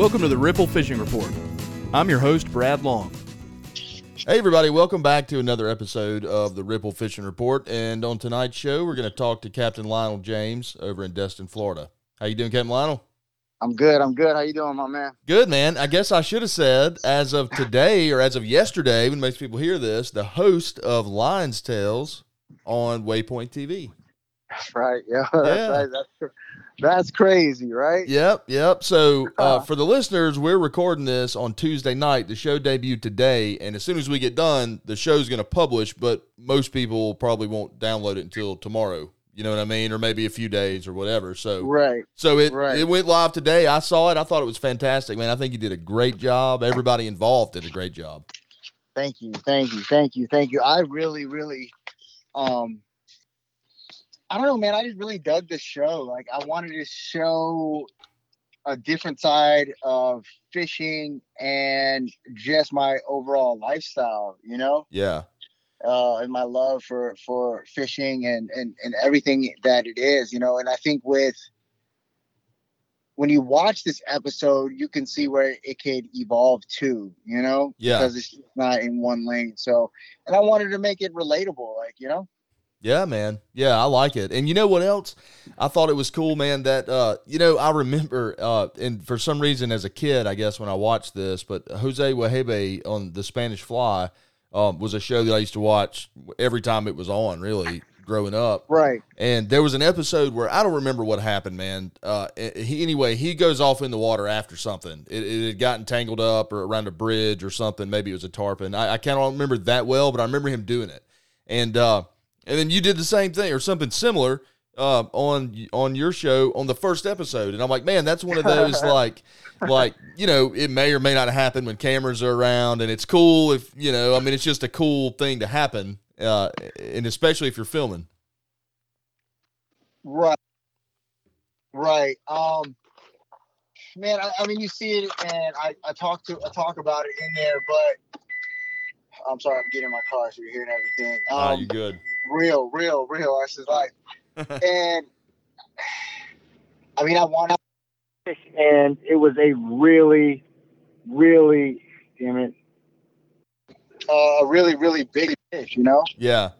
Welcome to the Ripple Fishing Report. I'm your host, Brad Long. Hey, everybody, welcome back to another episode of the Ripple Fishing Report. And on tonight's show, we're going to talk to Captain Lionel James over in Destin, Florida. How you doing, Captain Lionel? I'm good. I'm good. How you doing, my man? Good, man. I guess I should have said, as of today or as of yesterday, when most people hear this, the host of Lion's Tales on Waypoint TV. That's right. Yeah, that's right. That's, that's crazy, right? Yep, yep. So uh, for the listeners, we're recording this on Tuesday night. The show debuted today, and as soon as we get done, the show's going to publish. But most people probably won't download it until tomorrow. You know what I mean, or maybe a few days or whatever. So, Right. so it Right. it went live today. I saw it. I thought it was fantastic, man. I think you did a great job. Everybody involved did a great job. Thank you. Thank you. Thank you. Thank you. I really, really, um, I don't know, man. I just really dug this show. Like, I wanted to show a different side of fishing and just my overall lifestyle. You know. Yeah, uh, and my love for for fishing and, and and everything that it is, you know. And I think with when you watch this episode, you can see where it could evolve to, you know, Yeah. because it's not in one lane. So, and I wanted to make it relatable, like you know. Yeah, man. Yeah, I like it. And you know what else? I thought it was cool, man, that uh, you know, I remember uh and for some reason as a kid, I guess when I watched this, but Jose Wejebe on the Spanish Fly um was a show that I used to watch every time it was on, really, growing up. Right. And there was an episode where I don't remember what happened, man. Uh, he, anyway, he goes off in the water after something. It, it had gotten tangled up or around a bridge or something. Maybe it was a tarpon. I, I can't remember that well, but I remember him doing it. And uh, and then you did the same thing or something similar uh, on on your show on the first episode. And I'm like, man, that's one of those like like you know it may or may not happen when cameras are around, and it's cool if you know. I mean, it's just a cool thing to happen, uh, and especially if you're filming. Right. Right. Um man, I, I mean you see it and I, I talk to I talk about it in there, but I'm sorry, I'm getting in my car so you're hearing everything. Um Ah, you good? Real, real, real. That's his life. and I mean I want to and it was a really, really damn it. Uh, a really, really big fish, you know? Yeah.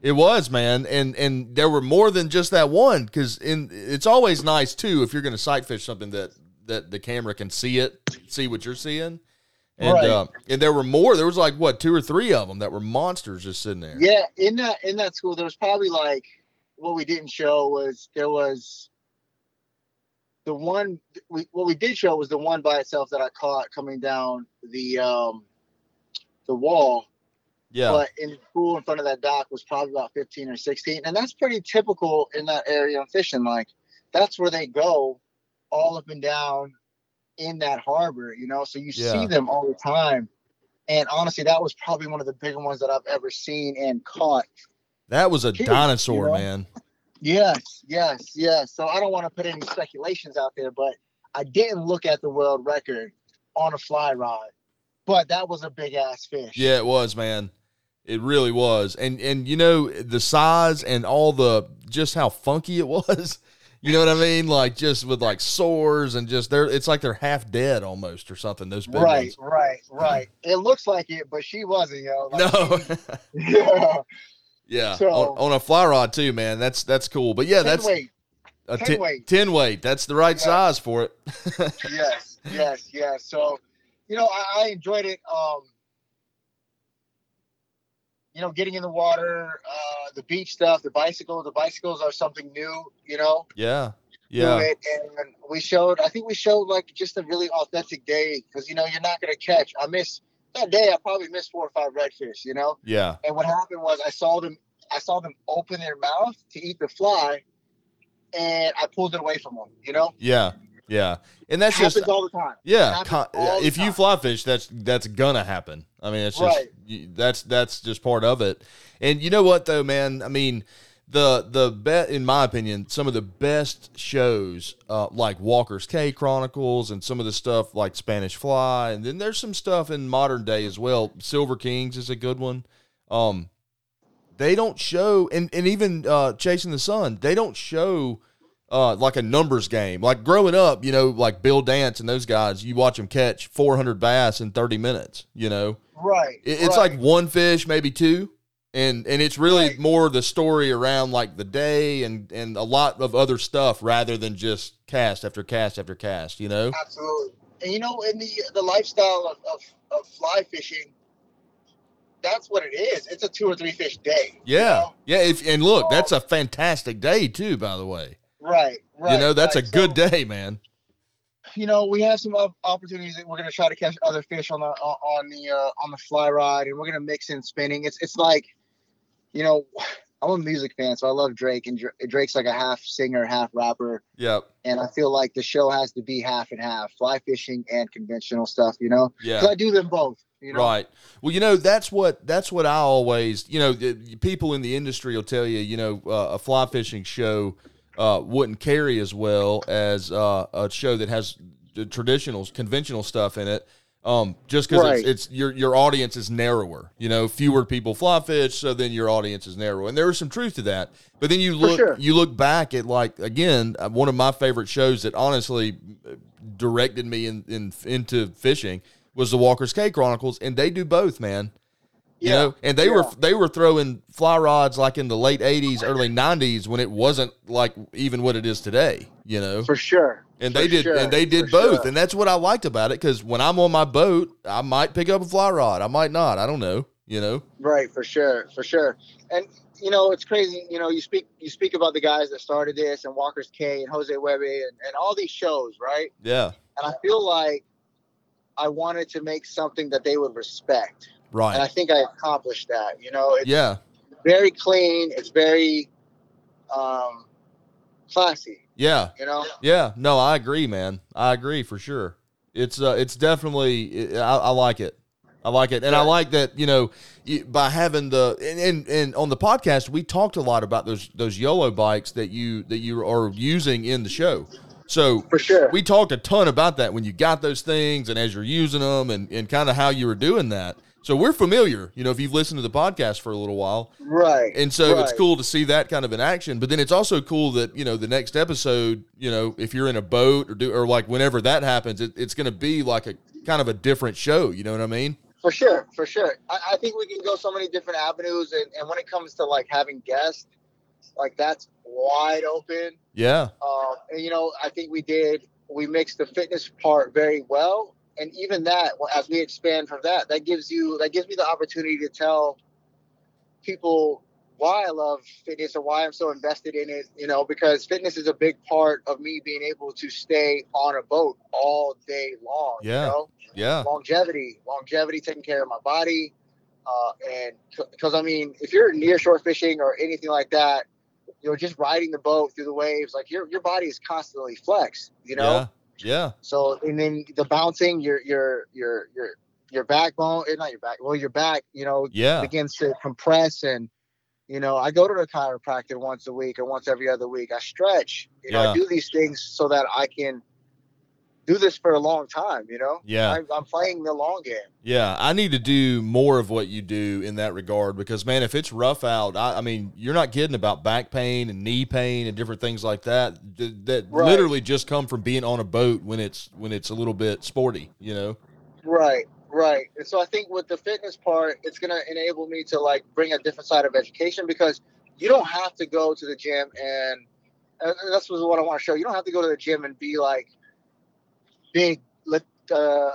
It was, man, and and there were more than just that one because in it's always nice too if you're going to sight fish something that that the camera can see it, see what you're seeing, and Right. uh, and there were more. There was like what two or three of them that were monsters just sitting there. Yeah, in that in that school, there was probably like what we didn't show was there was the one we what we did show was the one by itself that I caught coming down the um the wall. yeah, But in the pool in front of that dock was probably about 15 or 16. And that's pretty typical in that area of fishing. Like that's where they go all up and down in that harbor, you know. So you Yeah. see them all the time. And honestly, that was probably one of the bigger ones that I've ever seen and caught. that was a dinosaur, you know? man. Yes, yes, yes. So I don't want to put any speculations out there, but I didn't look at the world record on a fly rod. But that was a big ass fish. Yeah, it was, man. It really was, and and you know the size and all the just how funky it was. You know what I mean? Like just with like sores and just they're it's like they're half dead almost or something. Those big Right, ones. right, right. It looks like it, but she wasn't, yo. Like, No. yeah. yeah. So- on, on a fly rod too, man. That's that's cool. But yeah, Ten that's weight. a 10 weight. 10 weight. That's the right Yeah. size for it. Yes, yes, yes. So, you know, I, I enjoyed it. Um, you know, getting in the water, uh, the beach stuff, the bicycle. The bicycles are something new. You know, yeah. Yeah. And we showed. I think we showed like just a really authentic day because you know you're not gonna catch. I miss that day. I probably missed four or five redfish. You know. Yeah. And what happened was I saw them I saw them open their mouth to eat the fly and I pulled it away from them, you know? Yeah. Yeah. And that's just happens just all the time. Yeah, con- if you time. fly fish, that's that's gonna happen. I mean, it's just Right. that's that's just part of it. And you know what though, man? I mean, the the bet in my opinion, some of the best shows uh, like Walker's Cay Chronicles and some of the stuff like Spanish Fly, and then there's some stuff in modern day as well. Silver Kings is a good one. Um, they don't show, and and even uh, Chasing the Sun, they don't show uh, like a numbers game. Like growing up, you know, like Bill Dance and those guys, you watch them catch 400 bass in 30 minutes. You know, Right. It- it's right. like one fish, maybe two, and and it's really Right. more the story around like the day and and a lot of other stuff rather than just cast after cast after cast. You know, Absolutely. And you know, in the the lifestyle of, of, of fly fishing, that's what it is. It's a two or three fish day. you yeah, know? yeah. If and look, that's a fantastic day too. By the way, Right. Right. you know that's right. a good So, day, man. You know, we have some opportunities that we're going to try to catch other fish on the on the uh, on the fly rod, and we're going to mix in spinning. It's it's like, you know, I'm a music fan, so I love Drake, and Drake's like a half singer, half rapper. Yep. and I feel like the show has to be half and half, fly fishing and conventional stuff. You know, Yeah. I do them both. You know, Right. Well, you know that's what that's what I always you know the, people in the industry will tell you. You know, uh, a fly fishing show uh, wouldn't carry as well as uh, a show that has the traditional conventional stuff in it. Um, just because Right. it's, it's your your audience is narrower. You know, fewer people fly fish, so then your audience is narrow, and there is some truth to that. But then you look sure. you look back at like again uh, one of my favorite shows that honestly uh, directed me in, in into fishing was the Walker's Cay Chronicles, and they do both, man. You Yeah. know, and they were they were throwing fly rods like in the late '80s, early '90s when it wasn't like even what it is today. You know, for sure. And they did sure, and they did for both, sure. and that's what I liked about it. Because when I'm on my boat, I might pick up a fly rod, I might not, I don't know. You know, Right, for sure, for sure. And you know, it's crazy. You know, you speak you speak about the guys that started this, and Walker's Cay, and Jose Wejebe, and, and all these shows, right? yeah, And I feel like I wanted to make something that they would respect, right and I think I accomplished that. You know, it's yeah, very clean. It's very um, classy. yeah. You know, Yeah, no, I agree, man. I agree for sure. It's uh, it's definitely I, I like it. I like it, and I like that you know by having the and, and and on the podcast we talked a lot about those those YOLO bikes that you that you are using in the show. So for sure. we talked a ton about that when you got those things and as you're using them and, and kind of how you were doing that. So we're familiar, you know, if you've listened to the podcast for a little while. right. And so it's cool to see that kind of in action. But then it's also cool that, you know, the next episode, you know, if you're in a boat or do or like whenever that happens, it, it's gonna be like a kind of a different show, you know what I mean? For sure, for sure. I, I think we can go so many different avenues, and, and when it comes to like having guests, like that's wide open. Yeah. Um, and you know, I think we did. We mixed the fitness part very well, and even that, as we expand from that, that gives you that gives me the opportunity to tell people why I love fitness or why I'm so invested in it. You know, because fitness is a big part of me being able to stay on a boat all day long. Yeah. You know? Yeah. longevity, longevity, taking care of my body, uh, and because I mean, if you're near shore fishing or anything like that, you know, just riding the boat through the waves, like your your body is constantly flexed, you know. Yeah. So and then the bouncing, your your your your your backbone, eh, not your back, well, your back, you know, Yeah. begins to compress and. You know, I go to the chiropractor once a week or once every other week. I stretch. You know, Yeah. I do these things so that I can do this for a long time. You know, Yeah. I'm, I'm playing the long game. Yeah, I need to do more of what you do in that regard because man, if it's rough out, I, I mean, you're not kidding about back pain and knee pain and different things like that that Right. literally just come from being on a boat when it's when it's a little bit sporty, you know. Right, right. And so I think with the fitness part, it's going to enable me to like bring a different side of education because you don't have to go to the gym and, and that's what I want to show. You don't have to go to the gym and be like big, uh, uh,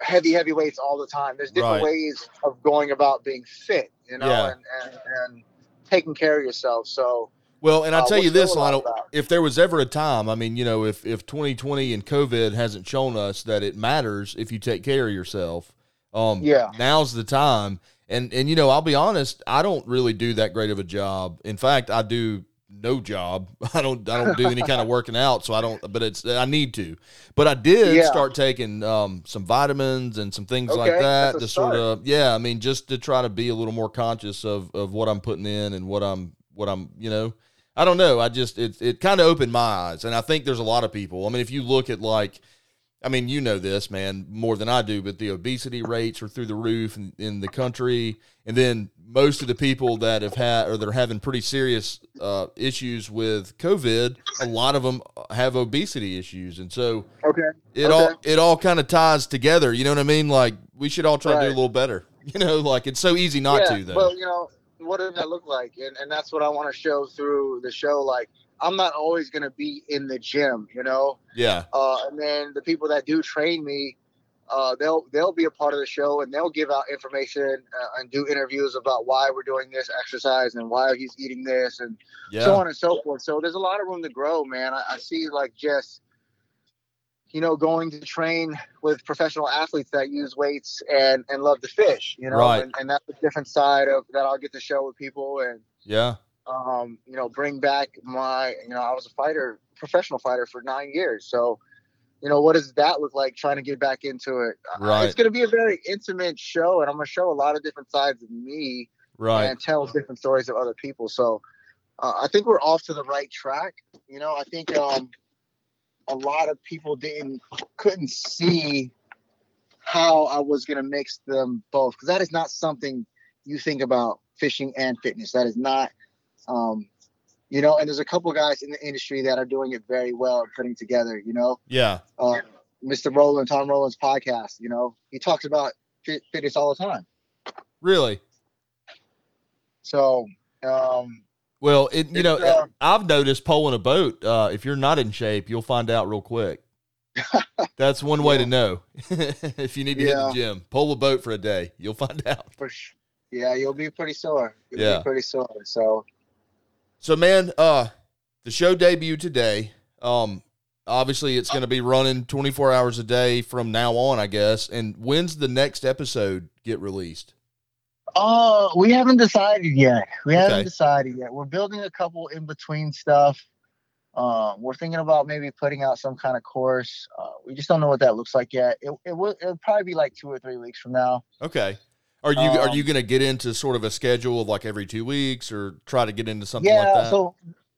heavy, heavy weights all the time. There's different Right. ways of going about being fit, you know, Yeah. and, and, and taking care of yourself. So, Well, and I Uh, tell you this, Lionel, if there was ever a time, I mean, you know, if if 2020 and COVID hasn't shown us that it matters if you take care of yourself, um, Yeah. now's the time. And and you know, I'll be honest, I don't really do that great of a job. In fact, I do no job. I don't I don't do any kind of working out, so I don't. But it's I need to. But I did Yeah. start taking um, some vitamins and some things like that to sort of yeah. I mean, just to try to be a little more conscious of of what I'm putting in and what I'm what I'm you know. I don't know. I just it it kind of opened my eyes, and I think there's a lot of people. I mean, if you look at like I mean, you know this, man, more than I do, but the obesity rates are through the roof in, in the country. And then most of the people that have had or they're having pretty serious uh, issues with COVID, a lot of them have obesity issues. And so Okay. it Okay. all it all kind of ties together. You know what I mean? Like we should all try to do a little better. You know, like it's so easy not yeah, to though. Well, you know, what does that look like? And and that's what I want to show through the show. Like, I'm not always gonna be in the gym, you know. yeah. Uh, and then the people that do train me, uh, they'll they'll be a part of the show and they'll give out information uh, and do interviews about why we're doing this exercise and why he's eating this and Yeah. so on and so forth. So there's a lot of room to grow, man. I, I see like just you know going to train with professional athletes that use weights and and love to fish, you know, Right. and, and that's a different side of that I'll get to show with people and yeah. Um, you know, bring back my, you know, I was a fighter, professional fighter for nine years. So, you know, what does that look like trying to get back into it? Uh, It's going to be a very intimate show, and I'm going to show a lot of different sides of me Right. and tell different stories of other people. So, uh, I think we're off to the right track. You know, I think um, a lot of people didn't couldn't see how I was going to mix them both because that is not something you think about fishing and fitness. That is not, um, you know. And there's a couple guys in the industry that are doing it very well and putting together. You know, Yeah. uh, Mr. Rowland, Tom Rowland's podcast. You know, he talks about fitness all the time. Really. So, um, Well, it you know uh, I've noticed pulling a boat. Uh, if you're not in shape, you'll find out real quick. That's one way to know. if you need to hit the gym, pull a boat for a day. You'll find out. for sh- yeah, you'll be pretty sore. You'll Yeah. be pretty sore. So, So, man, uh, the show debuted today. Um, obviously, it's going to be running 24 hours a day from now on, I guess. And when's the next episode get released? Uh, we haven't decided yet. We Okay. haven't decided yet. We're building a couple in between stuff. Um, we're thinking about maybe putting out some kind of course. Uh, we just don't know what that looks like yet. It it will it'll probably be like two or three weeks from now. Okay. Are you are Um, you going to get into sort of a schedule of like every two weeks, or try to get into something yeah, like that? so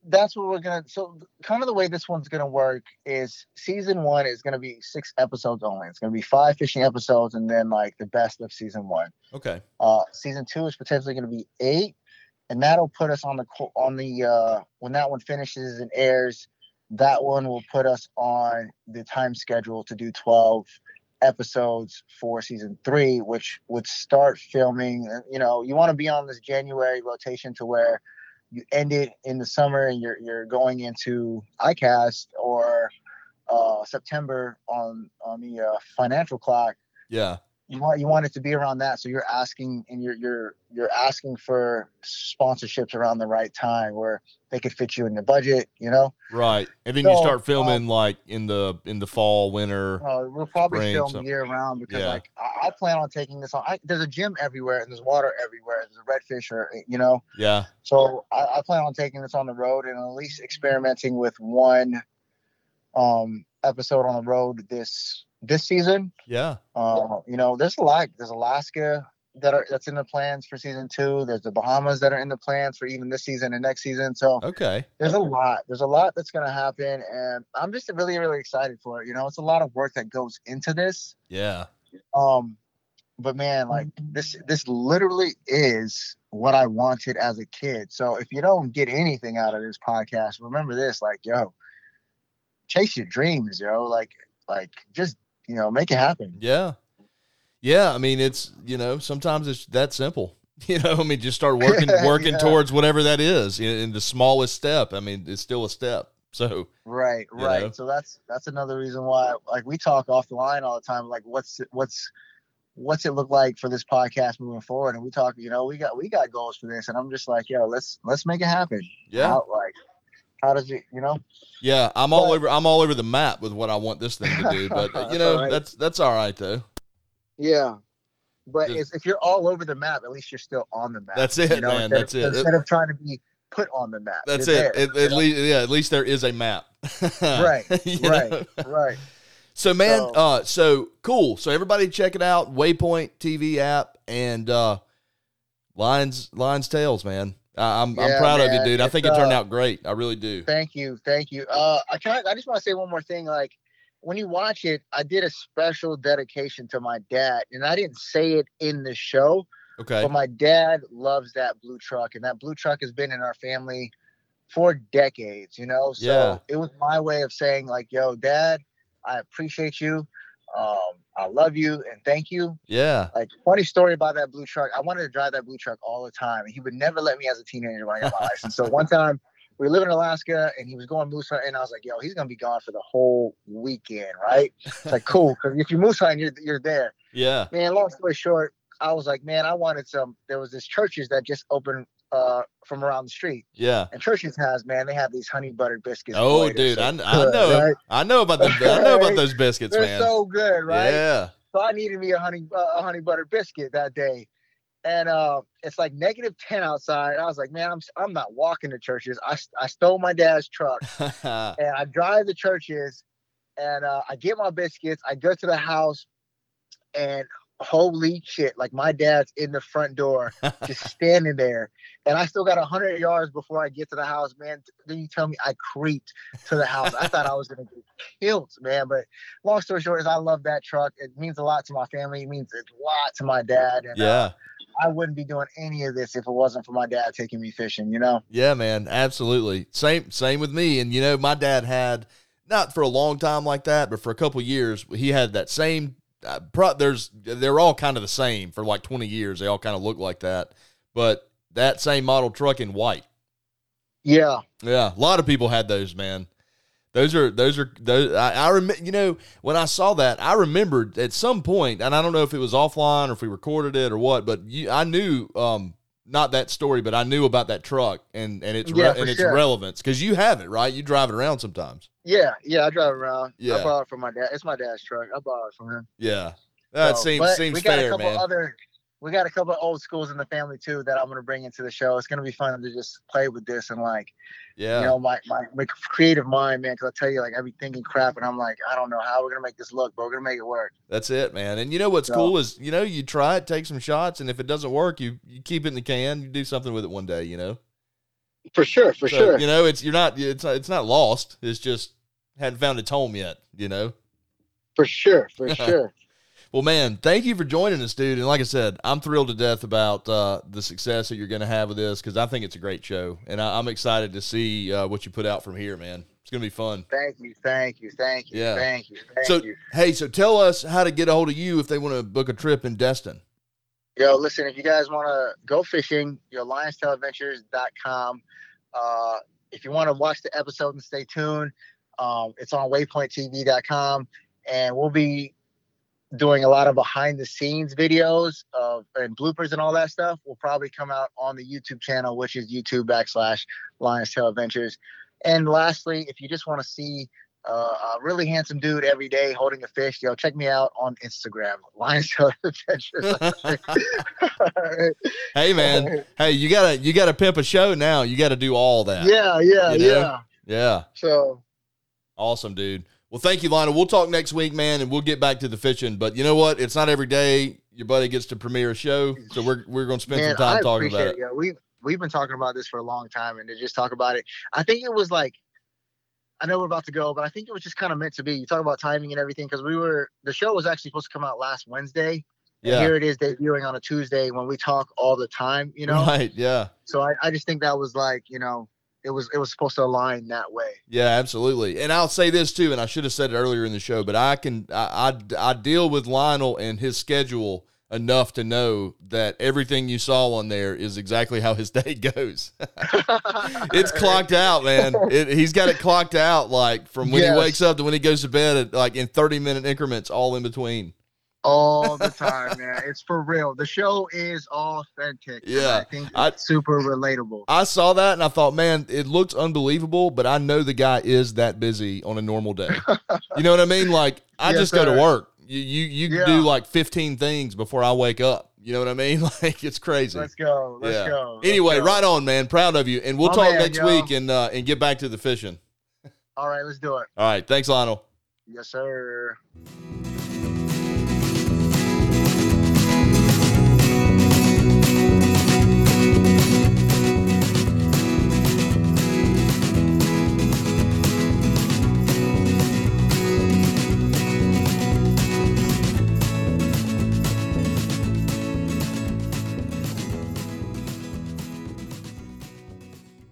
that's what we're gonna. So kind of the way this one's gonna work is season one is gonna be six episodes only. It's gonna be five fishing episodes and then like the best of season one. okay. Uh, season two is potentially going to be eight, and that'll put us on the on the uh, when that one finishes and airs. That one will put us on the time schedule to do twelve episodes for season three, which would start filming. uh, You know, you want to be on this January rotation to where you end it in the summer and you're you're going into ICAST or uh, September on on the uh, financial clock Yeah. You want you want it to be around that so you're asking and you're you're you're asking for sponsorships around the right time where they could fit you in the budget you know Right. And then you start filming like in the in the fall, winter. uh, we'll probably Spring, film so- year round because Yeah. like I, I plan on taking this on I, there's a gym everywhere and there's water everywhere there's a redfish or you know Yeah. so I, I plan on taking this on the road and at least experimenting with one um episode on the road this this season Yeah. Uh, you know, there's a lot. There's Alaska that are that's in the plans for season two. There's the Bahamas that are in the plans for even this season and next season. So Okay. there's a lot. There's a lot that's gonna happen, and I'm just really, really excited for it. You know, it's a lot of work that goes into this. Yeah. Um, but man, like this, this literally is what I wanted as a kid. So if you don't get anything out of this podcast, remember this: like, yo, chase your dreams, yo. Like, like just you know, make it happen. Yeah. Yeah. I mean, it's, you know, sometimes it's that simple. You know, I mean, just start working, working Yeah. towards whatever that is in, in the smallest step. I mean, it's still a step. So, Right, right. know? So that's that's another reason why like we talk off the line all the time like what's what's what's it look like for this podcast moving forward and we talk you know we got we got goals for this and I'm just like yo let's let's make it happen. yeah. How, like how does it you know? Yeah. I'm all But- over, I'm all over the map with what I want this thing to do. But, you know, right. that's, that's all right, though. Yeah. But Just- if, you're all over the map, at least you're still on the map. That's it, you know, man. instead That's of, it. Instead of trying to be put on the map. That's it. there, At, least, yeah, at least there is a map. Right, right, right. So man, So- uh, so cool. So everybody check it out. Waypoint TV app and uh, Lines Lines Tails, man. I'm I'm Yeah, proud of you, man. dude. I think it turned uh, out great. I really do. Thank you, thank you. Uh, I can I just want to say one more thing. Like, when you watch it, I did a special dedication to my dad, and I didn't say it in the show, Okay. but my dad loves that blue truck, and that blue truck has been in our family for decades. You know, so Yeah. it was my way of saying like, "Yo, Dad, I appreciate you. Um, I love you, and thank you." Yeah. Like funny story about that blue truck. I wanted to drive that blue truck all the time. and He would never let me as a teenager when I got my license. So one time we live in Alaska and he was going moose hunting. And I was like, yo, he's gonna be gone for the whole weekend, right? It's like cool, because if you moose hunting, you're you're there. Yeah. Man, long story short, I was like, man, I wanted some. There was this Church's that just opened uh from around the street. Yeah. And Church's has, man, they have these honey buttered biscuits. Oh, dude, I, I know. right? I know about the. I know about those biscuits, They're man. so good, right? Yeah. So I needed me a honey uh, a honey butter biscuit that day, and uh, it's like negative ten outside. I was like, man, I'm I'm not walking to Church's. I I stole my dad's truck and I drive to Church's, and uh, I get my biscuits. I go to the house, and holy shit, like my dad's in the front door, just standing there, and I still got hundred yards before I get to the house. Man, then you tell me I creeped to the house. I thought I was gonna get killed, man. But long story short is I love that truck. It means a lot to my family. It means a lot to my dad. And uh, yeah. I wouldn't be doing any of this if it wasn't for my dad taking me fishing. You know. Yeah, man, absolutely. Same same with me. And you know, my dad had not for a long time like that, but for a couple years, he had that same. Uh, pro, there's they're all kind of the same for like 20 years. They all kind of look like that, but that same model truck in white. Yeah. Yeah, a lot of people had those, man. Those are those are those. I, I remember, you know, when I saw that, I remembered at some point, and I don't know if it was offline or if we recorded it or what, but you, I knew, um, not that story, but I knew about that truck and and its Yeah, for and its sure. relevance because you have it, right? You drive it around sometimes. Yeah, yeah, I drive it around. Yeah. I borrowed it from my dad. It's my dad's truck. I borrowed it from him. Yeah, that So, seems seems we got a fair, couple man. other we got a couple of old schools in the family too that I'm gonna bring into the show. It's gonna be fun to just play with this and like yeah, you know my, my my creative mind, man. Because I tell you, like I be thinking crap, and I'm like, I don't know how we're gonna make this look, but we're gonna make it work. that's it, man. And you know what's So- cool is you know you try it, take some shots, and if it doesn't work, you you keep it in the can, you do something with it one day, you know. For sure, for So, sure. You know, it's you're not it's not, it's not lost. It's just hadn't found its home yet. You know. For sure, for sure. Well, man, thank you for joining us, dude. And like I said, I'm thrilled to death about uh, the success that you're going to have with this because I think it's a great show, and I, I'm excited to see uh, what you put out from here, man. It's going to be fun. Thank you, thank you, thank you, Yeah. thank you, thank So, you. hey, so tell us how to get a hold of you if they want to book a trip in Destin. Yo, listen, if you guys want to go fishing, your lionstailadventures.com. Uh, if you want to watch the episode and stay tuned, um, it's on waypointtv.com. And we'll be doing a lot of behind the scenes videos of and bloopers and all that stuff will probably come out on the YouTube channel, which is YouTube backslash Lions Tail Adventures. And lastly, if you just want to see uh, a really handsome dude every day holding a fish, yo, check me out on Instagram, Lions Tail Adventures. hey, man, hey, you gotta you gotta pimp a show now. You got to do all that. Yeah, yeah, You know? yeah. yeah. So Awesome, dude. Well, thank you, Lionel. We'll talk next week, man, and we'll get back to the fishing. But you know what? It's not every day your buddy gets to premiere a show, so we're we're gonna spend man, some time I talking about it. it. Yeah, we've we've been talking about this for a long time, and to just talk about it, I think it was like, I know we're about to go, but I think it was just kind of meant to be. You talk about timing and everything because we were the show was actually supposed to come out last Wednesday. And Yeah. here it is debuting on a Tuesday when we talk all the time, you know. Right. Yeah. So I, I just think that was like, you know, it was it was supposed to align that way. Yeah, absolutely. And I'll say this too, and I should have said it earlier in the show, but I can I I, I deal with Lionel and his schedule enough to know that everything you saw on there is exactly how his day goes. it's clocked out, man. It, he's got it clocked out like from when Yes. he wakes up to when he goes to bed, at, like in thirty minute increments, all in between. All the time, man. It's for real. The show is authentic. Yeah, I think it's I- super relatable. I saw that and I thought, man, it looks unbelievable, but I know the guy is that busy on a normal day. You know what I mean? Like I Yes, just go to work. You you you Yeah. do like 15 things before I wake up. You know what I mean? Like it's crazy. Let's go. Let's Yeah. go. Let's Anyway, go. right on, man. Proud of you. And we'll My talk man, next yo. week and uh, and get back to the fishing. All right, let's do it. All right. Thanks, Lionel. Yes, sir.